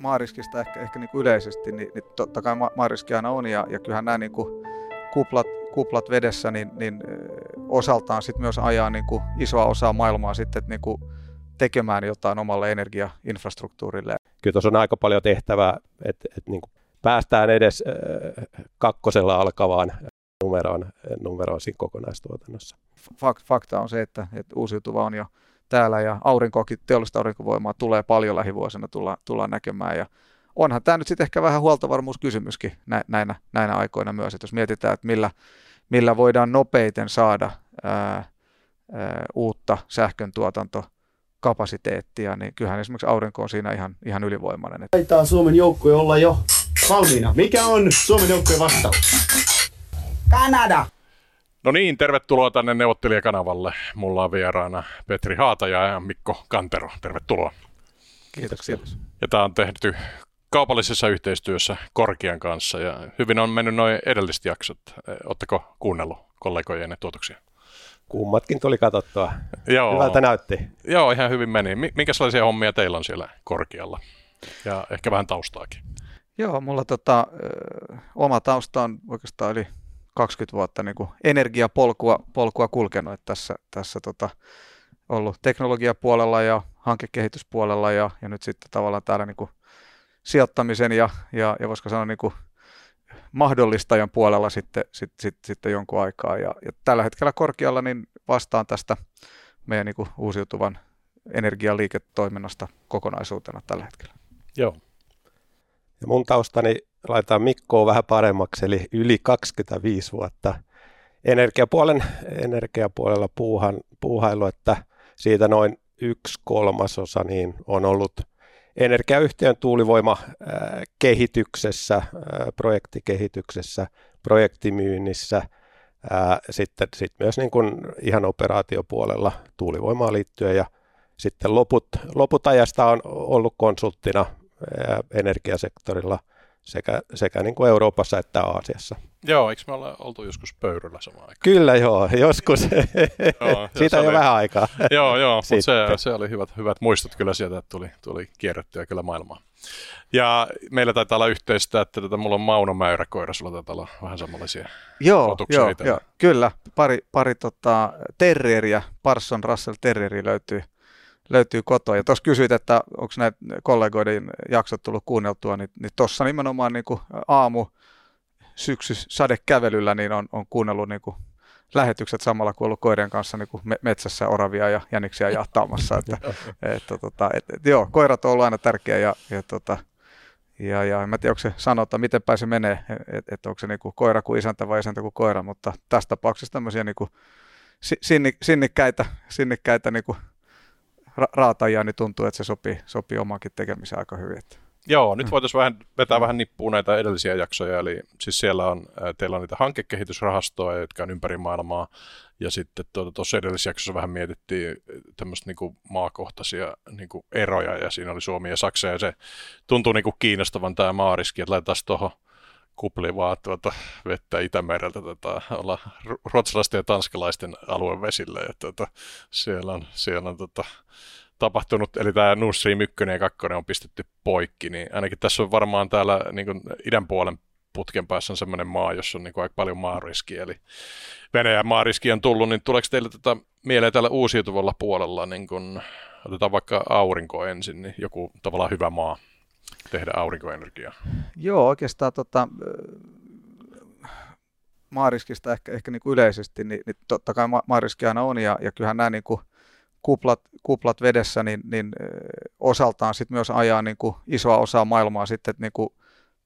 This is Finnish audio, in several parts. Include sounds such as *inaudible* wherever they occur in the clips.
maariskista ehkä, ehkä niin kuin yleisesti, niin, niin totta kai ma- maariski aina on ja, ja kyllähän nämä niin kuin kuplat, kuplat vedessä, niin, niin osaltaan sit myös ajaa niin kuin isoa osaa maailmaa sitten niin kuin tekemään jotain omalle energiainfrastruktuurille. Kyllä tuossa on aika paljon tehtävää, että, että niin kuin päästään edes kakkosella alkavaan numeroon, numeroon siinä kokonaistuotannossa. Fakta on se, että, että uusiutuva on jo täällä ja aurinkoakin, teollista aurinkovoimaa tulee paljon lähivuosina tulla, tullaan näkemään ja onhan tämä nyt sitten ehkä vähän huoltovarmuuskysymyskin näinä, näinä aikoina myös, että jos mietitään, että millä, millä voidaan nopeiten saada ää, ää, uutta sähkön tuotantokapasiteettia, niin kyllähän esimerkiksi aurinko on siinä ihan, ihan ylivoimainen. Taitaa Suomen joukkue olla jo valmiina. Mikä on Suomen joukkueen vastaus? Kanada! No niin, tervetuloa tänne neuvottelijakanavalle. Mulla on vieraana Petri Haataja ja Mikko Kantero. Tervetuloa. Kiitoksia. Ja tämä on tehty kaupallisessa yhteistyössä Korkian kanssa ja hyvin on mennyt noin edelliset jaksot. Oletteko kuunnellut kollegojen tuotoksia? Kummatkin tuli katsottua. Joo. Hyvältä näytti. Joo, ihan hyvin meni. Minkälaisia hommia teillä on siellä Korkialla? Ja ehkä vähän taustaakin. Joo, mulla tota, ö, oma tausta on oikeastaan yli 20 vuotta niin kuin energiapolkua polkua kulkenut, että tässä, tässä tota, ollut teknologiapuolella ja hankekehityspuolella ja, ja nyt sitten tavallaan täällä niin kuin sijoittamisen ja, ja, ja voisiko sanoa niin kuin mahdollistajan puolella sitten, sit, sit, sitten jonkun aikaa. Ja, ja tällä hetkellä korkealla niin vastaan tästä meidän niin kuin uusiutuvan energialiiketoiminnasta kokonaisuutena tällä hetkellä. Joo. Ja mun taustani laitetaan Mikkoa vähän paremmaksi, eli yli 25 vuotta. Energiapuolen, energiapuolella puuhan, puuhailu, että siitä noin yksi kolmasosa niin on ollut energiayhtiön tuulivoima kehityksessä, projektikehityksessä, projektimyynnissä, sitten sit myös niin kuin ihan operaatiopuolella tuulivoimaan liittyen. Ja sitten loput, loput ajasta on ollut konsulttina energiasektorilla sekä, sekä niin kuin Euroopassa että Aasiassa. Joo, eikö me olla oltu joskus pöyryllä samaan aikaan? Kyllä joo, joskus. joo, *laughs* Siitä on jo vähän aikaa. *laughs* joo, joo, mutta se, se oli hyvät, hyvät muistot kyllä sieltä, että tuli, tuli kierrettyä kyllä maailmaa. Ja meillä taitaa olla yhteistä, että tätä, mulla on Mauno Mäyrä koira, sulla taitaa olla vähän samanlaisia Joo, joo, joo, kyllä. Pari, pari tota, terrieriä, Parson Russell Terrieri löytyy löytyy kotoa. Ja tuossa kysyit, että onko näitä kollegoiden jaksot tullut kuunneltua, niin, niin tuossa nimenomaan niin kuin aamu syksy sadekävelyllä niin on, on kuunnellut niin kuin lähetykset samalla kuin ollut koirien kanssa niin kuin metsässä oravia ja jäniksiä jahtaamassa. että, *laughs* että, tota, et, et, joo, koirat on ollut aina tärkeä ja, ja, tota, ja, ja en tiedä, onko se sanota, miten se menee, että et onko se niin kuin koira kuin isäntä vai isäntä kuin koira, mutta tässä tapauksessa tämmöisiä niin kuin sinnikkäitä, sinnikkäitä niin kuin ra- raatajia, niin tuntuu, että se sopii, sopii omaankin tekemiseen aika hyvin. Joo, nyt mm. voitaisiin vähän vetää vähän nippuun näitä edellisiä jaksoja, eli siis siellä on, teillä on niitä hankekehitysrahastoja, jotka on ympäri maailmaa, ja sitten tuota, tuossa edellisessä jaksossa vähän mietittiin tämmöistä niin maakohtaisia niin eroja, ja siinä oli Suomi ja Saksa, ja se tuntuu niin kiinnostavan tämä maariski, että laitetaan tuohon kuplivaa tuota vettä Itämereltä tota, olla ruotsalaisten ja tanskalaisten aluevesille. Ja, tuota, siellä on, siellä on tota, tapahtunut, eli tämä Nord Stream 1 ja 2 on pistetty poikki, niin ainakin tässä on varmaan täällä niin kuin idän puolen putken päässä on semmoinen maa, jossa on niin kuin aika paljon maariskiä, eli Venäjän maariski on tullut, niin tuleeko teille tätä mieleen tällä uusiutuvalla puolella, niin kun, otetaan vaikka aurinko ensin, niin joku tavallaan hyvä maa? Tehdä aurinkoenergiaa? Joo, oikeastaan tota, maariskista ehkä, ehkä niin kuin yleisesti, niin, niin totta kai ma- maariski aina on, ja, ja kyllähän nämä niin kuin kuplat, kuplat vedessä, niin, niin osaltaan sit myös ajaa niin kuin isoa osaa maailmaa sitten niin kuin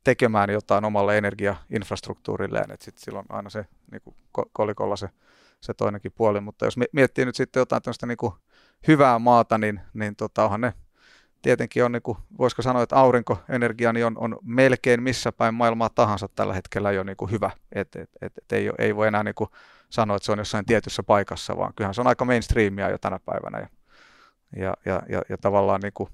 tekemään jotain omalle energiainfrastruktuurilleen, että sitten silloin aina se niin kuin kolikolla se, se toinenkin puoli, mutta jos miettii nyt sitten jotain tämmöistä niin kuin hyvää maata, niin, niin tota, onhan ne tietenkin on, niin kuin, voisiko sanoa, että aurinkoenergia niin on, on melkein missä päin maailmaa tahansa tällä hetkellä jo niin kuin hyvä. Et, et, et, et ei, ei voi enää niin kuin sanoa, että se on jossain tietyssä paikassa, vaan kyllähän se on aika mainstreamia jo tänä päivänä. Ja, ja, ja, ja, ja tavallaan niin kuin,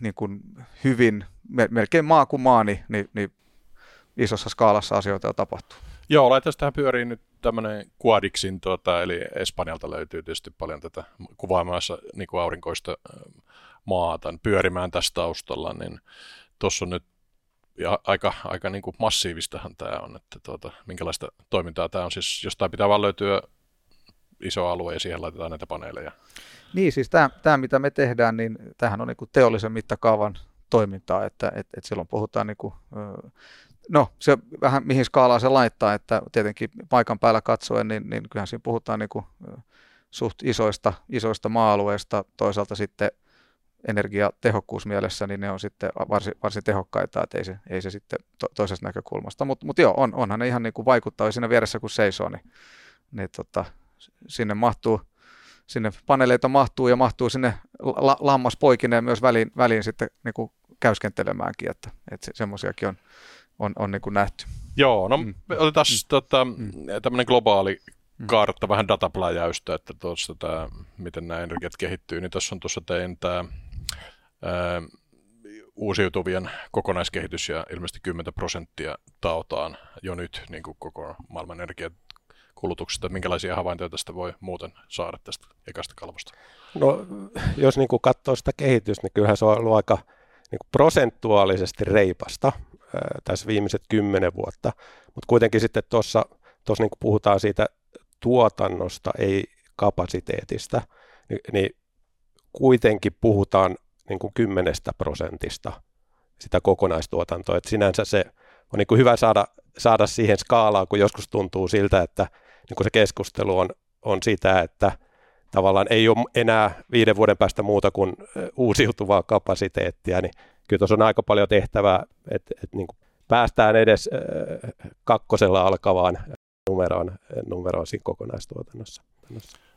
niin kuin hyvin, melkein maa kuin maa, niin, niin, niin isossa skaalassa asioita tapahtuu. Joo, laitaisiin tähän pyöriin nyt tämmöinen Quadixin, tuota, eli Espanjalta löytyy tietysti paljon tätä kuvaamassa niin kuin aurinkoista maata pyörimään tässä taustalla, niin tuossa on nyt ja aika, aika niin kuin massiivistahan tämä on, että tuota, minkälaista toimintaa tämä on. Siis jostain pitää vaan löytyä iso alue ja siihen laitetaan näitä paneeleja. Niin, siis tämä, tämä mitä me tehdään, niin tämähän on niin kuin teollisen mittakaavan toimintaa, että et, et silloin puhutaan niin kuin, no se vähän mihin skaalaa se laittaa, että tietenkin paikan päällä katsoen, niin, niin kyllähän siinä puhutaan niin kuin, suht isoista, isoista maa-alueista, toisaalta sitten energiatehokkuusmielessä, niin ne on sitten varsin, varsin tehokkaita, että ei se, ei se sitten to, toisesta näkökulmasta. Mutta mut joo, on, onhan ne ihan niin kuin vaikuttaa siinä vieressä kun seisoo, niin, niin tota, sinne mahtuu, sinne paneleita mahtuu ja mahtuu sinne la, lammas poikineen myös väliin, väliin sitten niin kuin käyskentelemäänkin, että, että se, semmoisiakin on, on, on niin kuin nähty. Joo, no mm. otetaan mm. tota, mm. tämmöinen globaali mm. kartta, vähän datapläjäystä, että tuossa tämä, miten nämä energiat kehittyy, niin tässä on tuossa tein tämä ää, uusiutuvien kokonaiskehitys ja ilmeisesti 10 prosenttia tautaan jo nyt niin kuin koko maailman energiakulutuksesta. Minkälaisia havaintoja tästä voi muuten saada tästä ekasta kalvosta? No, jos niin kuin katsoo sitä kehitystä, niin kyllähän se on ollut aika niin kuin prosentuaalisesti reipasta tässä viimeiset kymmenen vuotta, mutta kuitenkin sitten tuossa niin puhutaan siitä tuotannosta, ei kapasiteetista, niin, niin kuitenkin puhutaan niin kuin kymmenestä prosentista sitä kokonaistuotantoa. Et sinänsä se on niin kuin hyvä saada, saada siihen skaalaan, kun joskus tuntuu siltä, että niin kuin se keskustelu on, on sitä, että tavallaan ei ole enää viiden vuoden päästä muuta kuin uusiutuvaa kapasiteettia, niin kyllä tuossa on aika paljon tehtävää, että, että niin kuin päästään edes kakkosella alkavaan numeroon, numeroon siinä kokonaistuotannossa.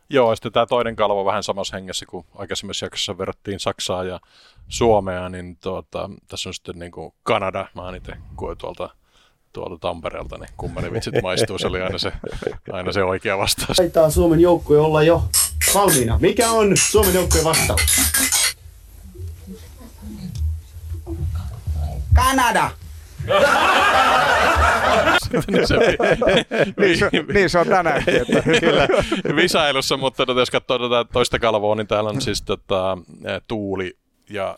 Joo, ja sitten tämä toinen kalvo vähän samassa hengessä, kun aikaisemmassa jaksossa verrattiin Saksaa ja Suomea, niin tuota, tässä on sitten niin kuin Kanada, mä oon itse koen tuolta, tuolta Tampereelta, niin kummeli vitsit maistuu, se oli aina se, aina se oikea vastaus. Taitaa Suomen joukkue olla jo valmiina. Mikä on Suomen joukkueen vastaus? Kanada! niin, se, niin, se, niin se on tänäänkin. Että. Kyllä, visailussa, mutta tota, jos katsoo tätä toista kalvoa, niin täällä on siis tota, tuuli ja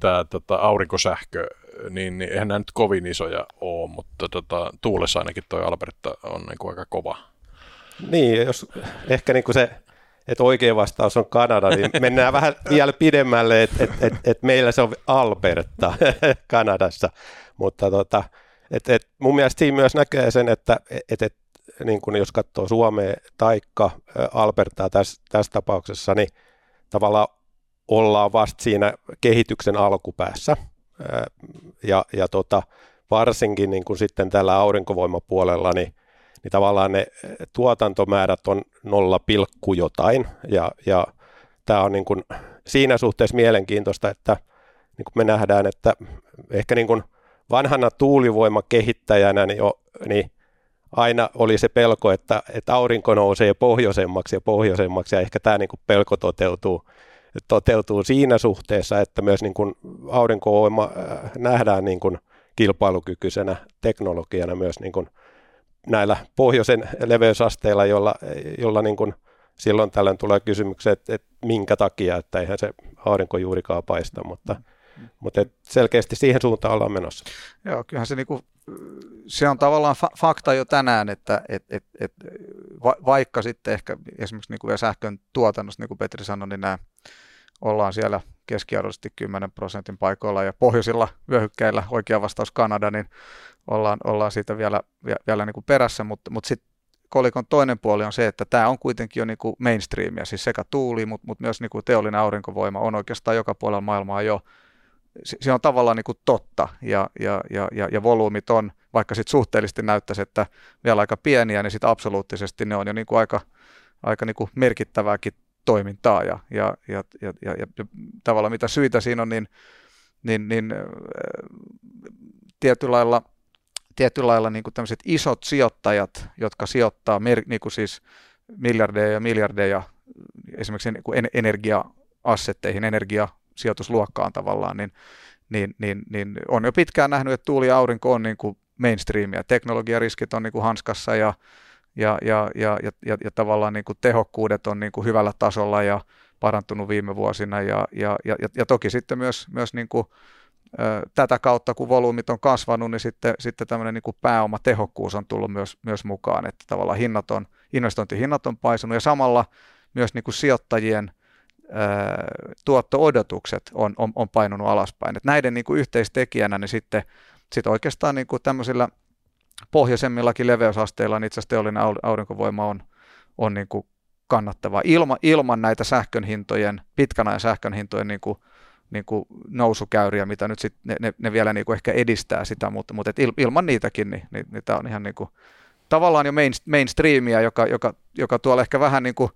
tämä tota, aurinkosähkö, niin, niin eihän nämä nyt kovin isoja ole, mutta tota, tuulessa ainakin tuo Alberta on niin kuin aika kova. Niin, jos ehkä niin kuin se että oikea vastaus on Kanada, niin mennään vähän vielä pidemmälle, että et, et, et meillä se on Alberta *laughs* Kanadassa, mutta tota, et, et mun mielestä siinä myös näkee sen, että et, et, niin kun jos katsoo Suomea taikka Albertaa tässä, tässä tapauksessa, niin tavallaan ollaan vasta siinä kehityksen alkupäässä. Ja, ja tota, varsinkin niin kuin sitten tällä aurinkovoimapuolella, niin, niin tavallaan ne tuotantomäärät on nolla pilkku jotain. Ja, ja tämä on niin kuin siinä suhteessa mielenkiintoista, että niin kuin me nähdään, että ehkä niin kuin – vanhana tuulivoimakehittäjänä niin, jo, niin aina oli se pelko, että, että aurinko nousee pohjoisemmaksi ja pohjoisemmaksi ja ehkä tämä niin kuin pelko toteutuu, toteutuu siinä suhteessa, että myös niin kuin aurinkovoima äh, nähdään niin kuin kilpailukykyisenä teknologiana myös niin kuin näillä pohjoisen leveysasteilla, jolla, jolla niin kuin silloin tällöin tulee kysymyksiä, että, että minkä takia, että eihän se aurinko juurikaan paista, mutta mutta selkeästi siihen suuntaan ollaan menossa. Joo, kyllähän se, niinku, se on tavallaan fa- fakta jo tänään, että et, et, et, va- vaikka sitten ehkä esimerkiksi niinku sähkön tuotannossa, niin kuin Petri sanoi, niin nämä ollaan siellä keskiarvoisesti 10 prosentin paikoilla ja pohjoisilla vyöhykkeillä, oikea vastaus Kanada, niin ollaan, ollaan siitä vielä, vielä niin kuin perässä, mutta, mutta sitten kolikon toinen puoli on se, että tämä on kuitenkin jo niin kuin mainstreamia, siis sekä tuuli, mutta, mutta myös niin kuin teollinen aurinkovoima on oikeastaan joka puolella maailmaa jo se on tavallaan niin kuin totta ja, ja, ja, ja, ja volyymit on, vaikka sitten suhteellisesti näyttäisi, että vielä aika pieniä, niin sitten absoluuttisesti ne on jo niin kuin aika, aika niin kuin merkittävääkin toimintaa ja, ja, ja, ja, ja, ja tavallaan mitä syitä siinä on, niin, niin, niin äh, tietyllä lailla, tietyllä lailla niin tämmöiset isot sijoittajat, jotka sijoittaa mer, niin kuin siis miljardeja ja miljardeja esimerkiksi niin kuin energia-assetteihin, energia sijoitusluokkaan tavallaan, niin, niin, niin, niin on jo pitkään nähnyt, että tuuli ja aurinko on niin kuin mainstreamia. Teknologiariskit on niin kuin hanskassa ja, ja, ja, ja, ja, ja, ja tavallaan niin kuin tehokkuudet on niin kuin hyvällä tasolla ja parantunut viime vuosina ja, ja, ja, ja toki sitten myös, myös niin kuin, tätä kautta, kun volyymit on kasvanut, niin sitten, sitten tämmöinen niin pääomatehokkuus on tullut myös, myös mukaan, että tavallaan hinnat on, investointihinnat on paisunut ja samalla myös niin kuin sijoittajien tuotto-odotukset on, on, on painunut alaspäin. Et näiden niin kuin yhteistekijänä niin sitten sit oikeastaan niin kuin tämmöisillä pohjoisemmillakin leveysasteilla niin itse asiassa teollinen aurinkovoima on, on niin kuin kannattavaa. Ilma, ilman näitä sähkön hintojen, pitkän ajan sähkön hintojen niin kuin, niin kuin nousukäyriä, mitä nyt sit ne, ne, ne vielä niin kuin ehkä edistää sitä, mutta, mutta et il, ilman niitäkin, niin, niin, niin tämä on ihan niin kuin, tavallaan jo main, mainstreamia, joka, joka, joka tuolla ehkä vähän niin kuin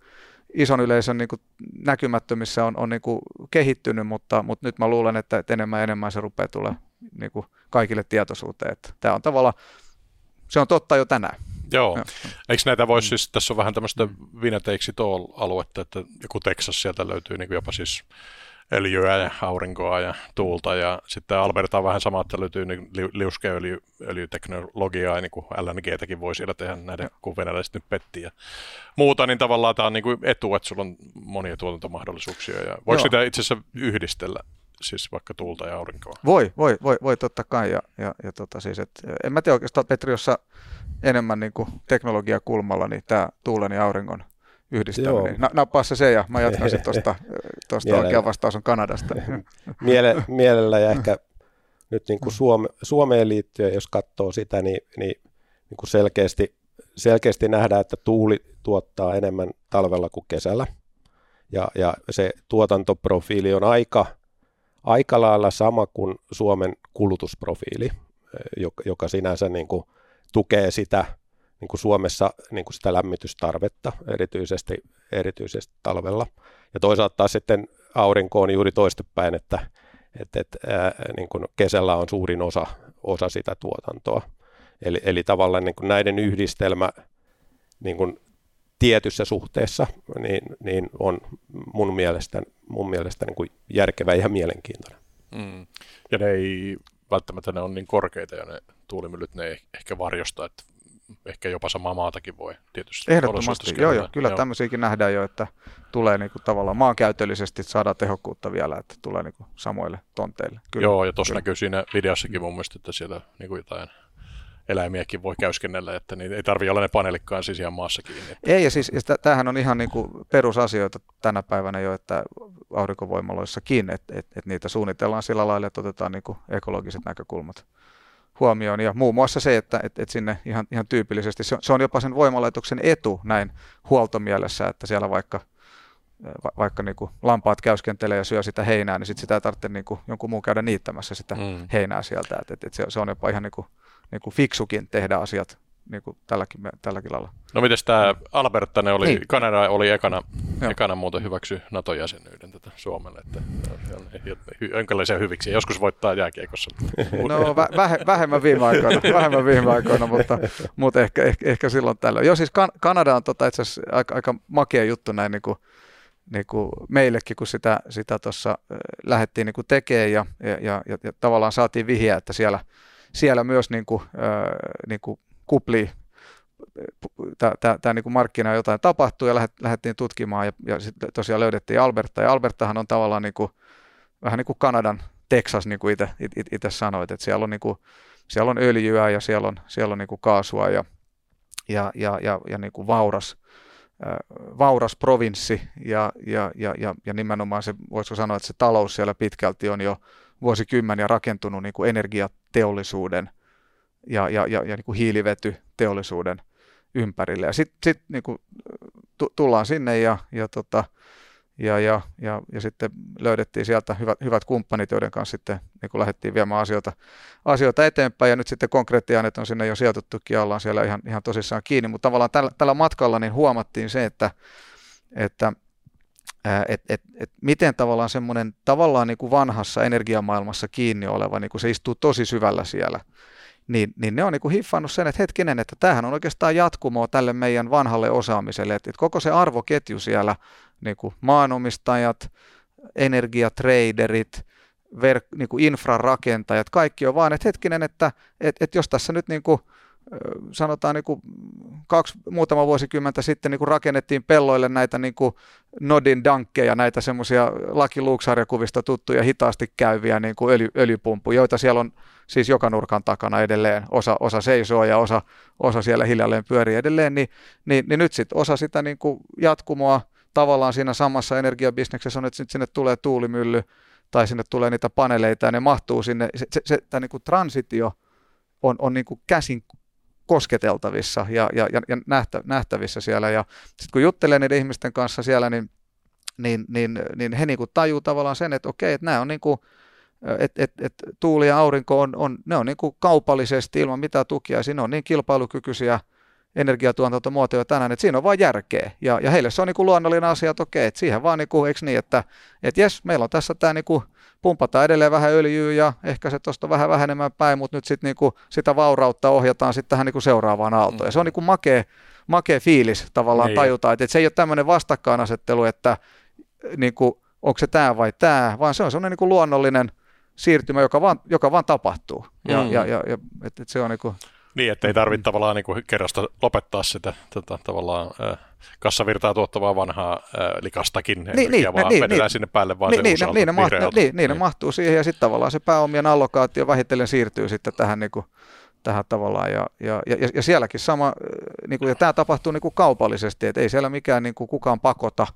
ison yleisön niin kuin näkymättömissä on, on niin kuin kehittynyt, mutta, mutta nyt mä luulen, että, että enemmän ja enemmän se rupeaa tulee niin kuin kaikille tietoisuuteen. Että tämä on tavallaan, se on totta jo tänään. Joo. Ja. Eikö näitä voisi siis, tässä on vähän tämmöistä winner takes aluetta, että joku Texas sieltä löytyy niin kuin jopa siis öljyä ja aurinkoa ja tuulta ja sitten Alberta on vähän sama, että löytyy niin liuskeöljyteknologiaa niin kuin LNGtäkin voi siellä tehdä näiden, kun venäläiset nyt petti ja muuta, niin tavallaan tämä on niin kuin etu, että sulla on monia tuotantomahdollisuuksia ja voiko sitä itse asiassa yhdistellä siis vaikka tuulta ja aurinkoa? Voi, voi, voi, voi totta kai ja, ja, ja tota siis, et, en mä tiedä oikeastaan Petri, jossa enemmän niin kuin teknologiakulmalla, niin tämä tuulen ja auringon yhdistäminen. Na, nappaa se se ja mä jatkan sitten tuosta, *laughs* tuosta oikea vastaus on Kanadasta. *laughs* Miele, mielellä ja ehkä nyt niin kuin Suome, Suomeen liittyen, jos katsoo sitä, niin, niin, niin kuin selkeästi, selkeästi nähdään, että tuuli tuottaa enemmän talvella kuin kesällä. Ja, ja se tuotantoprofiili on aika, aika lailla sama kuin Suomen kulutusprofiili, joka, joka sinänsä niin kuin tukee sitä niin kuin Suomessa niin kuin sitä lämmitystarvetta, erityisesti, erityisesti talvella. Ja toisaalta taas sitten aurinko on juuri toistepäin, että, että, että ää, niin kuin kesällä on suurin osa, osa sitä tuotantoa. Eli, eli tavallaan niin kuin näiden yhdistelmä niin kuin tietyssä suhteessa niin, niin on mun mielestä, mun mielestä niin kuin järkevä ja mielenkiintoinen. Mm. Ja ne ei välttämättä ne on niin korkeita ja ne tuulimyllyt ne ei ehkä varjosta, että ehkä jopa samaa maatakin voi tietysti. Ehdottomasti, joo, joo, kyllä joo. tämmöisiäkin nähdään jo, että tulee niinku tavallaan maankäytöllisesti saada tehokkuutta vielä, että tulee niinku samoille tonteille. Kyllä, joo, ja tuossa näkyy siinä videossakin mun mielestä, että siellä niinku jotain eläimiäkin voi käyskennellä, että niin ei tarvitse olla ne paneelikkaan siis ihan maassa kiinni. Että... Ei, ja siis ja tämähän on ihan niin kuin perusasioita tänä päivänä jo, että aurinkovoimaloissakin, että, että, että niitä suunnitellaan sillä lailla, että otetaan niin kuin ekologiset näkökulmat huomioon. Ja muun muassa se, että, että, että sinne ihan, ihan tyypillisesti, se on, se on jopa sen voimalaitoksen etu näin huoltomielessä, että siellä vaikka va, vaikka niin kuin lampaat käyskentelee ja syö sitä heinää, niin sit sitä ei tarvitse niin kuin jonkun muun käydä niittämässä sitä mm. heinää sieltä. Et, et, et se, se on jopa ihan niin kuin, niin kuin fiksukin tehdä asiat niin kuin tälläkin, tälläkin lailla. No miten tämä Alberta, ne oli, niin. Kanada oli ekana, ekana muuten hyväksy NATO-jäsenyyden tätä Suomelle, että jonkinlaisia hyviksi. Joskus voittaa jääkiekossa. *laughs* No vä- väh- vähemmän viime aikoina, vähemmän viime aikoina mutta, mutta ehkä, ehkä, ehkä, silloin tällöin. Joo, siis kan- Kanada on tota itse asiassa aika, aika makea juttu näin niin kuin, niin kuin meillekin, kun sitä, sitä tuossa lähdettiin niin tekemään ja, ja, ja, ja, tavallaan saatiin vihjeä, että siellä, siellä myös niin kuin, äh, niin kuin kupli, tämä niin markkina jotain tapahtui ja lähdettiin tutkimaan ja, ja sitten tosiaan löydettiin Alberta. Ja Albertahan on tavallaan niin kuin, vähän niin kuin Kanadan Texas, niin kuin itse sanoit, että siellä on, niin kuin, siellä on öljyä ja siellä on, siellä on niin kuin kaasua ja, ja, ja, ja, ja niin kuin vauras, vauras provinssi. Ja, ja, ja, ja, ja nimenomaan se, voisiko sanoa, että se talous siellä pitkälti on jo vuosikymmeniä rakentunut niin kuin energiateollisuuden – ja, ja, ja, ja niin kuin hiilivetyteollisuuden ympärille. Ja sitten sit, niin tullaan sinne ja, ja, tota, ja, ja, ja, ja sitten löydettiin sieltä hyvät, hyvät kumppanit, joiden kanssa sitten niin kuin lähdettiin viemään asioita, asioita eteenpäin. Ja nyt sitten konkreettiaineet on sinne jo sijoitettukin ja ollaan siellä ihan, ihan tosissaan kiinni. Mutta tavallaan tällä, tällä matkalla niin huomattiin se, että, että et, et, et miten tavallaan semmoinen tavallaan niin kuin vanhassa energiamaailmassa kiinni oleva, niin kuin se istuu tosi syvällä siellä – niin, niin ne on niin hiffannut sen, että hetkinen, että tämähän on oikeastaan jatkumoa tälle meidän vanhalle osaamiselle, että, että koko se arvoketju siellä, niin kuin maanomistajat, energiatraderit, verk, niin kuin infrarakentajat, kaikki on vaan, että hetkinen, että, että, että jos tässä nyt niin kuin sanotaan niin kuin kaksi, muutama vuosikymmentä sitten niin kuin rakennettiin pelloille näitä niin kuin Nodin dankkeja, näitä semmoisia Lucky Luke-sarjakuvista tuttuja hitaasti käyviä niin kuin öljy, öljypumpuja, joita siellä on siis joka nurkan takana edelleen. Osa, osa seisoo ja osa, osa siellä hiljalleen pyörii edelleen, niin, niin, niin nyt sitten osa sitä niin kuin jatkumoa tavallaan siinä samassa energiabisneksessä on, että sinne tulee tuulimylly tai sinne tulee niitä paneleita ja ne mahtuu sinne. Se, se, se tämä niin kuin transitio on, on niin kuin käsin kosketeltavissa ja, ja, ja, nähtä, nähtävissä siellä. Ja sitten kun juttelee niiden ihmisten kanssa siellä, niin, niin, niin, niin he niin kuin tajuu tavallaan sen, että okei, että nämä on niin kuin, et, et, et tuuli ja aurinko on, on, ne on niin kuin kaupallisesti ilman mitään tukia, siinä on niin kilpailukykyisiä energiatuotantomuotoja tänään, että siinä on vain järkeä. Ja, ja heille se on niin kuin luonnollinen asia, että okei, että siihen vaan, niin kuin, eikö niin, että et jes, meillä on tässä tämä niin kuin pumpataan edelleen vähän öljyä ja ehkä se tuosta vähän vähenemään päin, mutta nyt sit niinku sitä vaurautta ohjataan sitten tähän niinku seuraavaan aaltoon. Ja se on niinku makea, makea fiilis tavallaan niin. tajuta, että, että se ei ole tämmöinen vastakkainasettelu, että niinku, onko se tämä vai tämä, vaan se on semmoinen niinku luonnollinen siirtymä, joka vaan, joka vaan tapahtuu. Ja, mm. ja, ja, ja että, että se on niinku... Niin, että ei tarvitse tavallaan niin kerrasta lopettaa sitä tota, tavallaan äh, kassavirtaa tuottavaa vanhaa äh, likastakin niin, niin, vaan niin, vedetään niin, sinne päälle vaan niin, se niin, niin, ne mahtuu, niin, niin, niin, ne mahtuu siihen ja sitten tavallaan se pääomien allokaatio vähitellen siirtyy sitten tähän niin kuin, tähän tavallaan. Ja, ja, ja, ja sielläkin sama, niin kuin, ja tämä tapahtuu niin kuin kaupallisesti, että ei siellä mikään niin kuin, kukaan pakota,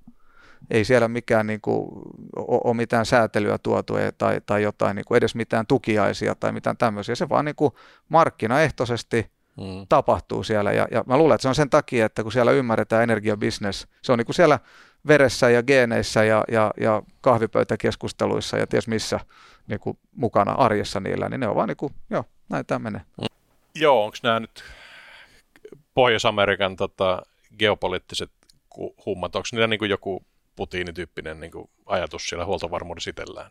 ei siellä mikään niin kuin, ole mitään säätelyä tuotu tai, tai jotain, niin kuin, edes mitään tukiaisia tai mitään tämmöisiä. Se vaan niin kuin, markkinaehtoisesti mm. tapahtuu siellä. Ja, ja mä luulen, että se on sen takia, että kun siellä ymmärretään energiabisnes, se on niin kuin siellä veressä ja geeneissä ja, ja, ja kahvipöytäkeskusteluissa ja ties missä niin kuin mukana arjessa niillä, niin ne on vaan niin kuin, joo, näin tämä menee. Mm. Joo, onko nämä nyt Pohjois-Amerikan tota, geopoliittiset hummat, onko niillä niin kuin joku Putini-tyyppinen niin kuin ajatus siellä huoltovarmuudessa itsellään?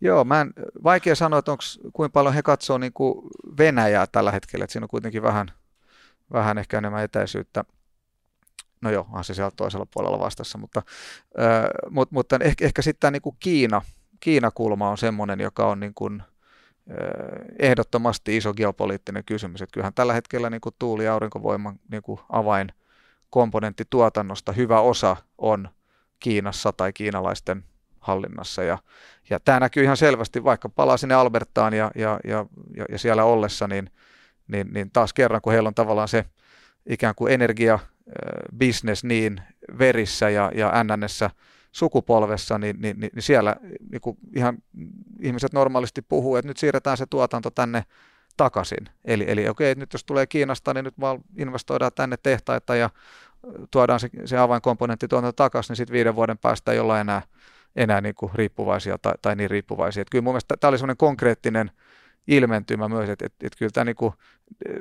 Joo, mä en, vaikea sanoa, että onko, kuinka paljon he katsoo niin kuin Venäjää tällä hetkellä, että siinä on kuitenkin vähän, vähän ehkä enemmän etäisyyttä. No joo, on se siellä toisella puolella vastassa, mutta, äh, mutta, mutta ehkä, ehkä sitten niin kuin Kiina, Kiina-kulma on semmoinen, joka on niin kuin, äh, ehdottomasti iso geopoliittinen kysymys. Että kyllähän tällä hetkellä niin kuin tuuli- ja aurinkovoiman niin kuin avainkomponenttituotannosta hyvä osa on Kiinassa tai kiinalaisten hallinnassa. Ja, ja tämä näkyy ihan selvästi, vaikka palaa sinne Albertaan ja, ja, ja, ja siellä ollessa, niin, niin, niin taas kerran, kun heillä on tavallaan se ikään kuin energia business niin verissä ja, ja NNssä sukupolvessa, niin, niin, niin siellä niin kuin ihan ihmiset normaalisti puhuu, että nyt siirretään se tuotanto tänne takaisin. Eli, eli okei, nyt jos tulee Kiinasta, niin nyt vaan investoidaan tänne tehtaita ja tuodaan se, se avainkomponentti tuotanto takaisin, niin sitten viiden vuoden päästä ei olla enää enää niin kuin riippuvaisia tai, tai niin riippuvaisia. Että kyllä mun mielestä tämä oli semmoinen konkreettinen ilmentymä myös, että, että, että kyllä tämä niin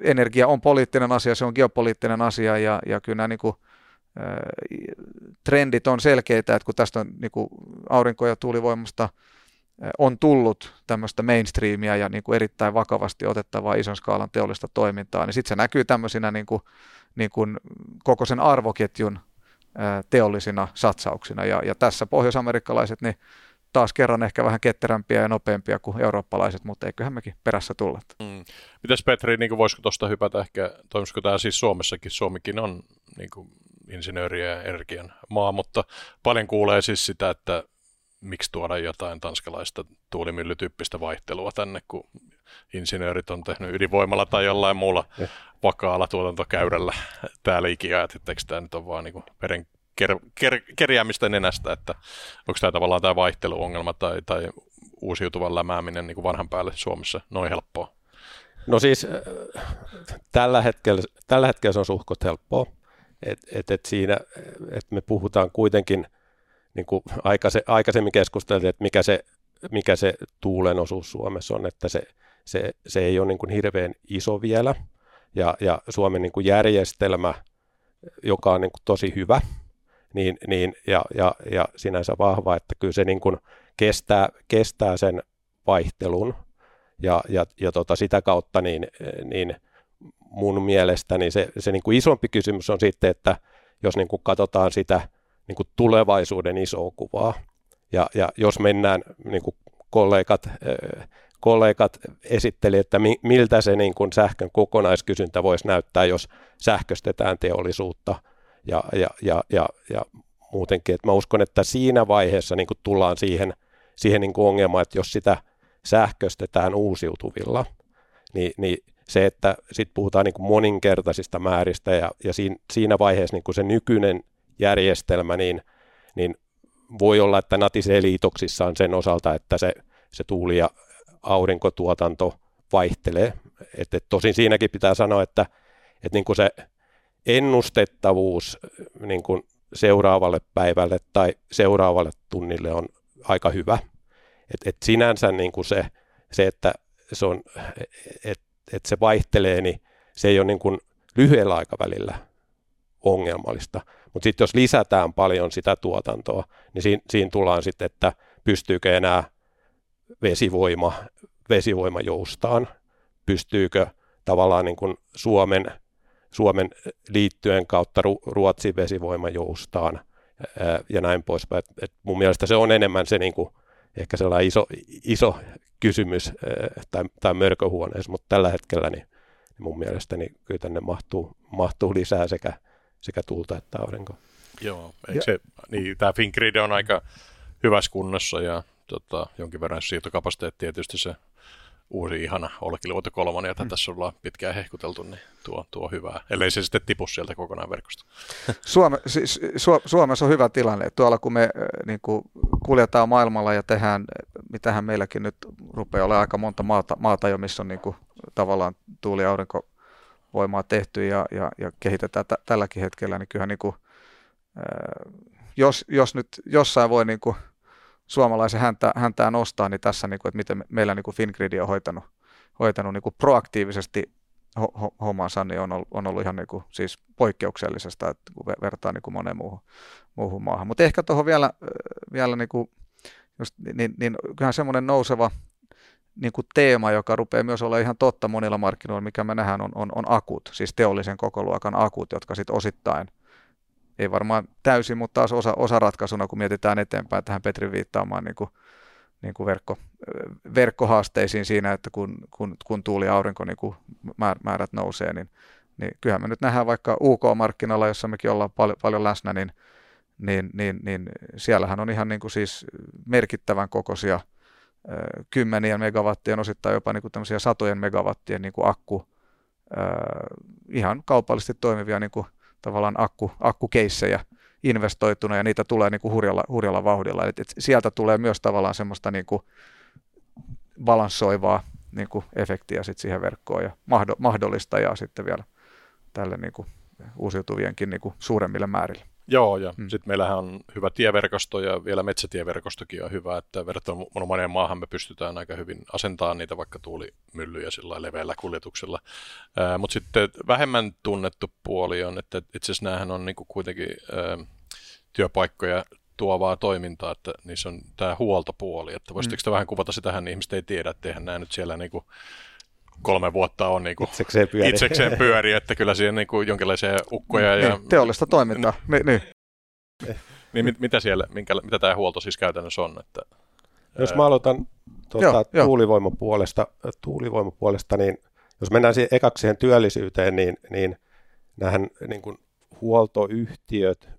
energia on poliittinen asia, se on geopoliittinen asia ja, ja kyllä nämä niin kuin, trendit on selkeitä, että kun tästä on niin kuin aurinko- ja tuulivoimasta on tullut tämmöistä mainstreamia ja niin kuin erittäin vakavasti otettavaa ison skaalan teollista toimintaa, niin sitten se näkyy tämmöisinä niin kuin, niin kuin koko sen arvoketjun teollisina satsauksina. Ja, ja tässä pohjoisamerikkalaiset niin taas kerran ehkä vähän ketterämpiä ja nopeampia kuin eurooppalaiset, mutta eiköhän mekin perässä tulla. Mm. Mitäs Petri, niin voisiko tuosta hypätä ehkä, toimisiko tämä siis Suomessakin? Suomikin on niin kuin insinööriä ja energian maa, mutta paljon kuulee siis sitä, että miksi tuoda jotain tanskalaista tuulimyllytyyppistä vaihtelua tänne, kun insinöörit on tehnyt ydinvoimalla tai jollain muulla vakaalla tuotantokäyrällä täällä ikiajat, että eikö tämä nyt ole vaan niin veren ker, ker, kerjäämistä nenästä, että onko tämä tavallaan tämä vaihteluongelma tai, tai uusiutuvan lämääminen niin kuin vanhan päälle Suomessa noin helppoa? No siis äh, tällä hetkellä, tällä hetkellä se on suhkot helppoa, että et, et siinä, että me puhutaan kuitenkin, niin kuin aikaisemmin keskusteltiin, että mikä se, mikä se tuulen osuus Suomessa on, että se se, se ei ole niin kuin hirveän iso vielä. Ja, ja Suomen niin kuin järjestelmä, joka on niin kuin tosi hyvä niin, niin, ja, ja, ja sinänsä vahva, että kyllä se niin kuin kestää, kestää sen vaihtelun. Ja, ja, ja tota, sitä kautta niin, niin mun mielestä niin se, se niin kuin isompi kysymys on sitten, että jos niin kuin katsotaan sitä niin kuin tulevaisuuden isoa kuvaa, ja, ja jos mennään niin kuin kollegat kollegat esitteli, että miltä se niin kuin sähkön kokonaiskysyntä voisi näyttää, jos sähköstetään teollisuutta ja, ja, ja, ja, ja muutenkin. Et mä uskon, että siinä vaiheessa niin kuin tullaan siihen, siihen niin kuin ongelmaan, että jos sitä sähköstetään uusiutuvilla, niin, niin se, että sitten puhutaan niin kuin moninkertaisista määristä ja, ja siinä, vaiheessa niin kuin se nykyinen järjestelmä, niin, niin voi olla, että natisee liitoksissaan sen osalta, että se, se tuuli- ja aurinkotuotanto vaihtelee. Et, et tosin siinäkin pitää sanoa, että, et niin kuin se ennustettavuus niin kuin seuraavalle päivälle tai seuraavalle tunnille on aika hyvä. Et, et sinänsä niin kuin se, se, että se, on, et, et se vaihtelee, niin se ei ole niin kuin lyhyellä aikavälillä ongelmallista. Mutta sitten jos lisätään paljon sitä tuotantoa, niin siinä, siinä tullaan sitten, että pystyykö enää vesivoima, vesivoima joustaan, pystyykö tavallaan niin kuin Suomen, Suomen liittyen kautta Ruotsin vesivoima joustaan ja näin poispäin. Et, et mun mielestä se on enemmän se niin kuin, ehkä sellainen iso, iso kysymys tai, tai mörköhuoneessa, mutta tällä hetkellä niin, niin mun mielestä niin kyllä tänne mahtuu, mahtuu lisää sekä, sekä tuulta että aurinkoa. Joo, eikö se, niin, tämä Fingrid on aika hyvässä kunnossa ja tota, jonkin verran siirtokapasiteetti tietysti se uusi ihana Olkiluoto kolmonen, jota mm. tässä ollaan pitkään hehkuteltu, niin tuo, tuo hyvää, ellei se sitten tipu sieltä kokonaan verkosta. *laughs* Suome, siis, Su, Suomessa on hyvä tilanne. Tuolla kun me äh, niin kuin kuljetaan maailmalla ja tehdään, mitähän meilläkin nyt rupeaa olemaan aika monta maata, maata jo, missä on niin kuin, tavallaan tuuli- ja aurinkovoimaa tehty ja, ja, ja kehitetään t- tälläkin hetkellä, niin kyllähän niin kuin, jos, jos nyt jossain voi niin kuin, suomalaisen häntä, häntään nostaa, niin tässä, niin kuin, että miten meillä niin kuin Fingrid on hoitanut, hoitanut niin kuin proaktiivisesti hommansa, niin on ollut, on ollut ihan niin kuin, siis poikkeuksellisesta, että kun vertaa niin kuin moneen muuhun, muuhun maahan. Mutta ehkä tuohon vielä, vielä niin kuin, just, niin, niin, kyllähän semmoinen nouseva niin kuin teema, joka rupeaa myös olla ihan totta monilla markkinoilla, mikä me nähdään, on, on, on akut, siis teollisen kokoluokan akut, jotka sitten osittain ei varmaan täysin, mutta taas osa, osa ratkaisuna, kun mietitään eteenpäin tähän Petrin viittaamaan niin kuin, niin kuin verkko, verkkohaasteisiin siinä, että kun, kun, kun tuuli ja aurinko niin kuin määrät nousee, niin, niin kyllähän me nyt nähdään vaikka UK-markkinalla, jossa mekin ollaan pal- paljon läsnä, niin, niin, niin, niin siellähän on ihan niin kuin siis merkittävän kokoisia kymmenien megawattien, osittain jopa niin kuin tämmöisiä satojen megawattien niin kuin akku, ihan kaupallisesti toimivia niin kuin tavallaan akku, akkukeissejä investoituna ja niitä tulee niin kuin hurjalla, hurjalla vauhdilla. Et, et sieltä tulee myös tavallaan semmoista niin kuin balanssoivaa niin kuin efektiä sit siihen verkkoon ja mahdollista ja sitten vielä tälle niin kuin uusiutuvienkin niin kuin suuremmille määrille. Joo, ja hmm. sitten meillähän on hyvä tieverkosto ja vielä metsätieverkostokin on hyvä, että verrattuna moneen maahan me pystytään aika hyvin asentamaan niitä vaikka tuulimyllyjä sillä leveällä kuljetuksella. Mutta sitten vähemmän tunnettu puoli on, että itse asiassa näähän on niinku kuitenkin ää, työpaikkoja tuovaa toimintaa, että niissä on tämä huoltopuoli, että voisitteko hmm. vähän kuvata sitä, niin ihmiset ei tiedä, että eihän nämä nyt siellä niinku kolme vuotta on niinku itsekseen, pyöri. itsekseen pyöri, että kyllä siihen niinku jonkinlaisia ukkoja niin, ja... Teollista toimintaa, niin. niin. niin mit, mitä siellä, minkä, mitä tämä huolto siis käytännössä on? Että, jos mä aloitan tuota, joo, tuulivoimapuolesta, tuulivoimapuolesta, niin jos mennään siihen, ekaksi siihen työllisyyteen, niin, niin nämähän niin kuin huoltoyhtiöt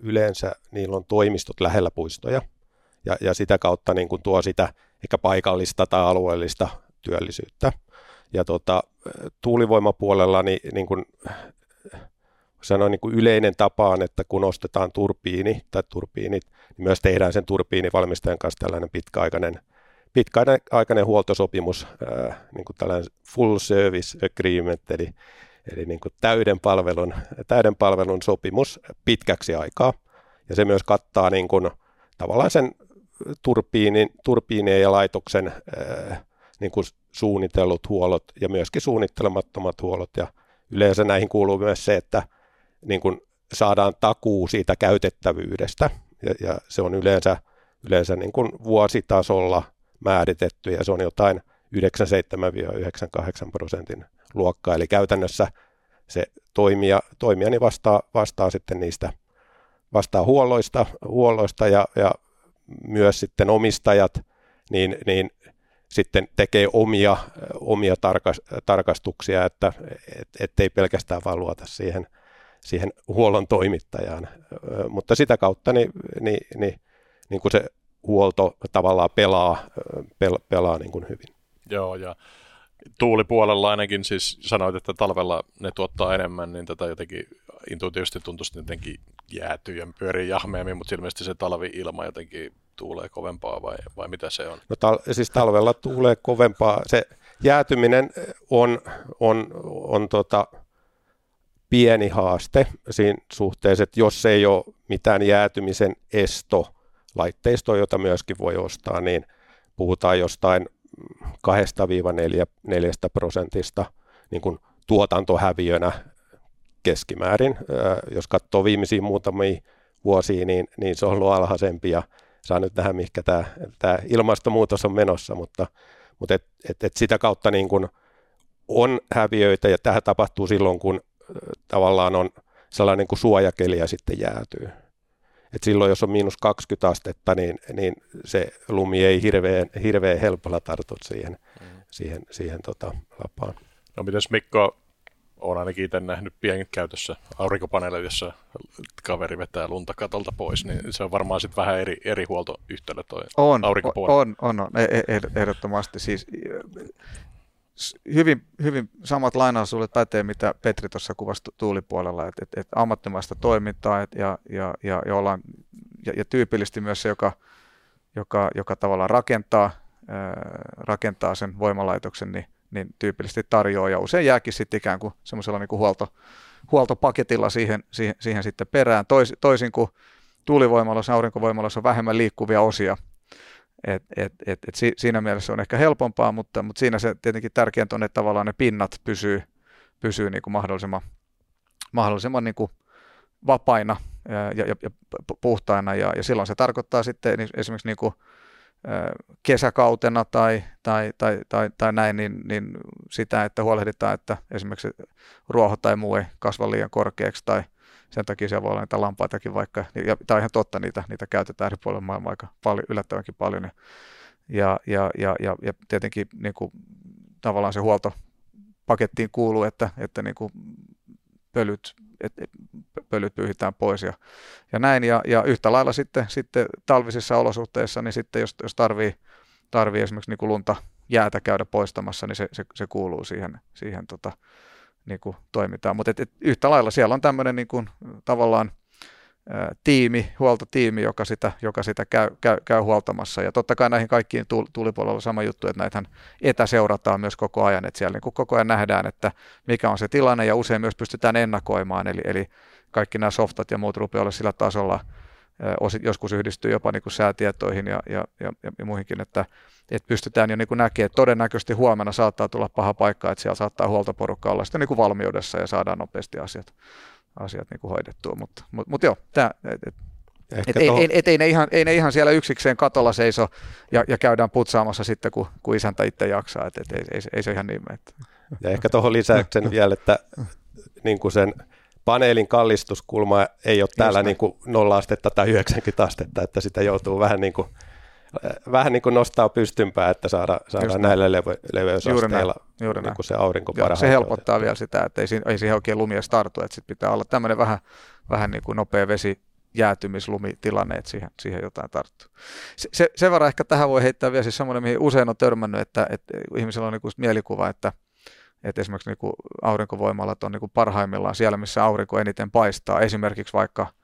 yleensä, niillä on toimistot lähellä puistoja, ja, ja sitä kautta niin kuin tuo sitä ehkä paikallista tai alueellista työllisyyttä. Ja tota, tuulivoimapuolella niin, niin kuin, sanoin niin kuin yleinen tapa on, että kun ostetaan turbiini tai turbiinit, niin myös tehdään sen turbiinivalmistajan kanssa tällainen pitkäaikainen, pitkäaikainen huoltosopimus, ää, niin kuin tällainen full service agreement, eli, eli niin kuin täyden, palvelun, täyden palvelun sopimus pitkäksi aikaa. Ja se myös kattaa niin kuin, tavallaan sen turbiinin, turbiinien ja laitoksen ää, niin kuin suunnitellut huollot ja myöskin suunnittelemattomat huollot. Ja yleensä näihin kuuluu myös se, että niin kuin saadaan takuu siitä käytettävyydestä. Ja, ja se on yleensä, yleensä niin kuin vuositasolla määritetty ja se on jotain 97-98 prosentin luokkaa. Eli käytännössä se toimija, toimija niin vastaa, vastaa sitten niistä vastaa huolloista, huolloista ja, ja myös sitten omistajat, niin, niin sitten tekee omia, omia tarkas, tarkastuksia, että et, ettei pelkästään vaan luota siihen, siihen huollon toimittajaan. Mutta sitä kautta niin, niin, niin, niin kuin se huolto tavallaan pelaa, pel, pelaa niin kuin hyvin. Joo, ja tuulipuolella ainakin siis sanoit, että talvella ne tuottaa enemmän, niin tätä jotenkin intuitiivisesti tuntuu, että jotenkin jäätyy ja pyörii mutta ilmeisesti se talvi-ilma jotenkin tuulee kovempaa vai, vai mitä se on? No tal- siis talvella tuulee kovempaa. Se jäätyminen on, on, on tota, pieni haaste siinä suhteessa, että jos ei ole mitään jäätymisen esto laitteistoa, jota myöskin voi ostaa, niin puhutaan jostain 2-4 prosentista niin kuin tuotantohäviönä keskimäärin. Jos katsoo viimeisiä muutamia vuosia, niin, niin se on ollut alhaisempi ja saa nyt nähdä, mikä tämä, tämä ilmastonmuutos on menossa, mutta, mutta et, et, et sitä kautta niin kuin on häviöitä ja tähän tapahtuu silloin, kun tavallaan on sellainen niin kuin suojakeli ja sitten jäätyy. Et silloin, jos on miinus 20 astetta, niin, niin se lumi ei hirveän, hirveän helpolla tartu siihen, mm. siihen, siihen tota, lapaan. No mites Mikko, olen ainakin itse nähnyt pienkäytössä aurinkopaneeleja, jossa kaveri vetää lunta katolta pois, niin se on varmaan sitten vähän eri, eri huoltoyhtälö toi on, on, on, on, e- e- ehdottomasti. Siis hyvin, hyvin samat lainaisuudet pätee, mitä Petri tuossa kuvasi tuulipuolella, että et, et ammattimaista toimintaa et, ja, ja, ja, ja, ollaan, ja, ja tyypillisesti myös se, joka, joka, joka tavallaan rakentaa, ää, rakentaa sen voimalaitoksen, niin niin tyypillisesti tarjoaa ja usein jääkin sitten ikään kuin semmoisella niin kuin huolto, huoltopaketilla siihen, siihen, siihen sitten perään. Tois, toisin kuin tuulivoimaloissa, aurinkovoimaloissa on vähemmän liikkuvia osia, et, et, et, et si, siinä mielessä on ehkä helpompaa, mutta, mutta siinä se tietenkin tärkeintä on, että tavallaan ne pinnat pysyy, pysyy niin kuin mahdollisimman, mahdollisimman niin kuin vapaina ja, ja, ja puhtaina ja, ja silloin se tarkoittaa sitten esimerkiksi niin kuin kesäkautena tai, tai, tai, tai, tai näin, niin, niin sitä, että huolehditaan, että esimerkiksi ruoho tai muu ei kasva liian korkeaksi tai sen takia siellä voi olla niitä lampaitakin vaikka, ja tämä on ihan totta, niitä, niitä käytetään eri puolilla maailmaa aika paljon, yllättävänkin paljon. Ja, ja, ja, ja, ja tietenkin niin kuin, tavallaan se huoltopakettiin kuuluu, että, että niin kuin pölyt, et, et, pölyt pyyhitään pois ja, ja näin. Ja, ja yhtä lailla sitten, sitten talvisissa olosuhteissa, niin sitten jos, jos tarvii, tarvii esimerkiksi niin kuin lunta jäätä käydä poistamassa, niin se, se, se kuuluu siihen, siihen tota, niin kuin toimintaan. Mutta yhtä lailla siellä on tämmöinen niin kuin, tavallaan – tiimi, huoltotiimi, joka sitä, joka sitä käy, käy, käy huoltamassa. Ja totta kai näihin kaikkiin tuulipuolella on sama juttu, että näitähän etäseurataan myös koko ajan, että siellä niin kuin koko ajan nähdään, että mikä on se tilanne ja usein myös pystytään ennakoimaan, eli, eli kaikki nämä softat ja muut rupeaa olla sillä tasolla, joskus yhdistyy jopa niin kuin säätietoihin ja, ja, ja, ja muihinkin, että, että pystytään jo niin kuin näkemään, että todennäköisesti huomenna saattaa tulla paha paikka, että siellä saattaa huoltoporukka olla sitten niin kuin valmiudessa ja saadaan nopeasti asiat asiat niin kuin hoidettua. Mutta, mutta, mutta joo, tämä, et, et, et, ei, ei, et, ei, ne ihan, ei ne ihan siellä yksikseen katolla seiso ja, ja käydään putsaamassa sitten, kun, kun isäntä itse jaksaa. Et, et, ei, ei, ei se ihan niin mene. Ja ehkä tuohon lisäyksen vielä, että niin kuin sen paneelin kallistuskulma ei ole täällä niin kuin 0 astetta tai 90 astetta, että sitä joutuu vähän niin kuin vähän niin kuin nostaa pystympää, että saada, saada näillä leve, leveysasteilla juuri niin kuin se aurinko Joo, Se helpottaa vielä sitä, että ei, ei siihen oikein lumia startu, että sit pitää olla tämmöinen vähän, vähän niin kuin nopea vesi jäätymislumitilanne, että siihen, siihen jotain tarttuu. Se, se, sen verran ehkä tähän voi heittää vielä siis semmoinen, mihin usein on törmännyt, että, että ihmisellä on niin kuin mielikuva, että, että esimerkiksi niin kuin aurinkovoimalat on niin kuin parhaimmillaan siellä, missä aurinko eniten paistaa. Esimerkiksi vaikka –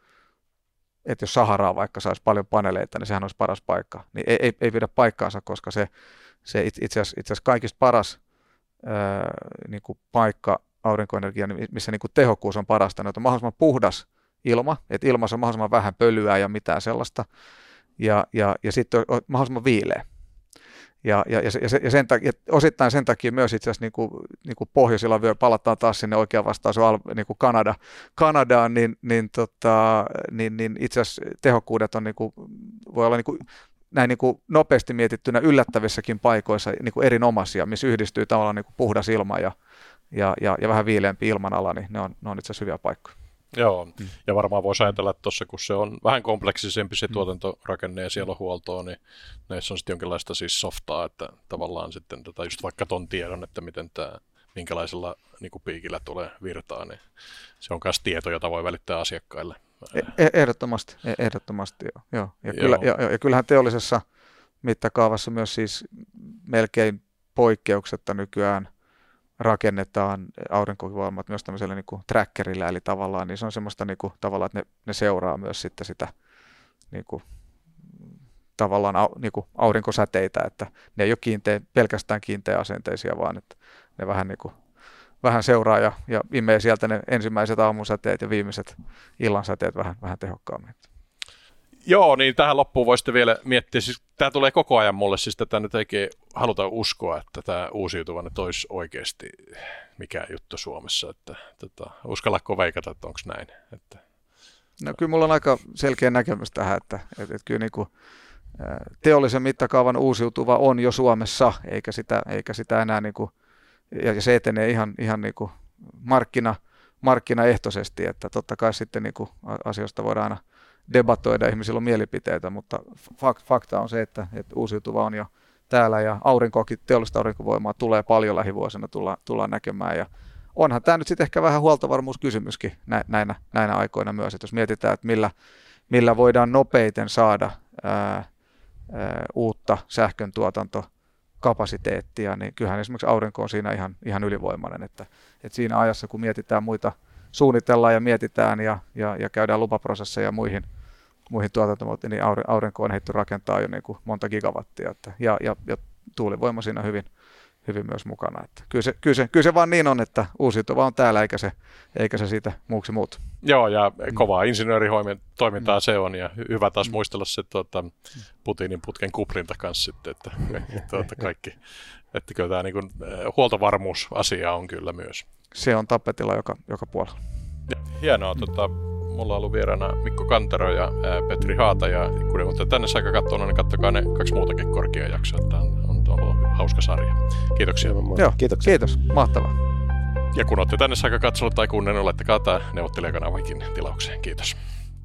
että jos Saharaa vaikka saisi paljon paneleita, niin sehän olisi paras paikka. Niin ei, ei, ei pidä paikkaansa, koska se, se itse, asiassa, itse asiassa kaikista paras ää, niin kuin paikka aurinkoenergia, niin missä niin kuin tehokkuus on parasta, niin on mahdollisimman puhdas ilma, että ilmassa on mahdollisimman vähän pölyä ja mitään sellaista, ja, ja, ja sitten on mahdollisimman viileä. Ja, ja, ja, ja, sen takia, osittain sen takia myös itse asiassa niin kuin, niin kuin pohjoisilla vyö, palataan taas sinne oikean vastaus niin kuin Kanada, Kanadaan, niin, niin, tota, niin, niin itse asiassa tehokkuudet on, niin kuin, voi olla niin kuin, näin niin kuin nopeasti mietittynä yllättävissäkin paikoissa niin kuin erinomaisia, missä yhdistyy tavallaan niin kuin puhdas ilma ja, ja, ja, ja vähän viileämpi ilmanala, niin ne on, ne on itse asiassa hyviä paikkoja. Joo, mm. ja varmaan voisi ajatella, että tuossa kun se on vähän kompleksisempi se mm. tuotantorakenne ja siellä on huoltoa, niin näissä on sitten jonkinlaista siis softaa, että tavallaan sitten tota, just vaikka ton tiedon, että miten tämä minkälaisella niin kuin piikillä tulee virtaa, niin se on myös tieto, jota voi välittää asiakkaille. E-, e- ehdottomasti, e-, ehdottomasti joo. joo. Ja, joo. Kyllä, ja, ja kyllähän teollisessa mittakaavassa myös siis melkein poikkeuksetta nykyään rakennetaan aurinkovoimat myös tämmöisellä niin kuin trackerillä, eli tavallaan niin se on semmoista niin kuin, tavallaan, että ne, ne seuraa myös sitten sitä niin kuin, tavallaan au, niin kuin aurinkosäteitä, että ne ei ole kiinteä, pelkästään kiinteäasenteisia, vaan että ne vähän, niin kuin, vähän seuraa ja, ja imee sieltä ne ensimmäiset aamusäteet ja viimeiset illansäteet vähän, vähän tehokkaammin. Joo, niin tähän loppuun voisitte vielä miettiä, siis tämä tulee koko ajan mulle, siis tätä nyt ei haluta uskoa, että tämä uusiutuva nyt olisi oikeasti mikään juttu Suomessa, että tota, uskallako veikata, että onko näin? Että, no kyllä mulla on aika selkeä näkemys tähän, että, että, että kyllä niin kuin, teollisen mittakaavan uusiutuva on jo Suomessa, eikä sitä, eikä sitä enää niin kuin, ja se etenee ihan, ihan niin kuin markkina, markkinaehtoisesti, että totta kai sitten niin kuin asioista voidaan aina debatoida, ihmisillä on mielipiteitä, mutta fakta on se, että, että uusiutuva on jo täällä ja aurinkoakin, teollista aurinkovoimaa tulee paljon lähivuosina tulla, tullaan näkemään. Ja onhan tämä nyt sitten ehkä vähän huoltovarmuuskysymyskin näinä, näinä aikoina myös, että jos mietitään, että millä, millä voidaan nopeiten saada ää, ää, uutta sähkön tuotantokapasiteettia, niin kyllähän esimerkiksi aurinko on siinä ihan, ihan ylivoimainen, että, että siinä ajassa kun mietitään muita, suunnitellaan ja mietitään ja, ja, ja käydään lupaprosesseja ja muihin, muihin tuotantomuotiin, niin aurinko on heitty rakentaa jo niin kuin monta gigawattia. Että, ja, ja, ja tuulivoima siinä hyvin, hyvin myös mukana. Että kyllä, se, kyllä, se, kyllä se vaan niin on, että uusiutuva on täällä eikä se, eikä se siitä muuksi muutu. Joo, ja kovaa insinööritoimintaa mm. se on, ja hyvä taas mm. muistella se tuota, Putinin putken kuprinta kanssa sitten, että *laughs* tuota, kaikki, että kyllä tämä niin kuin, eh, huoltovarmuusasia on kyllä myös. Se on tapetilla joka, joka puolella. Hienoa, tota, mulla on ollut vieraana Mikko Kantero ja ää, Petri Haata, ja kun olette tänne saakka katsoneet, niin katsokaa ne kaksi muutakin korkea jaksoa, että on, on ollut hauska sarja. Kiitoksia. Joo, kiitoksia. Kiitos, mahtavaa. Ja kun olette tänne saakka katsonut tai kuunnellut, laittakaa tämä neuvottelijakanavakin tilaukseen. Kiitos.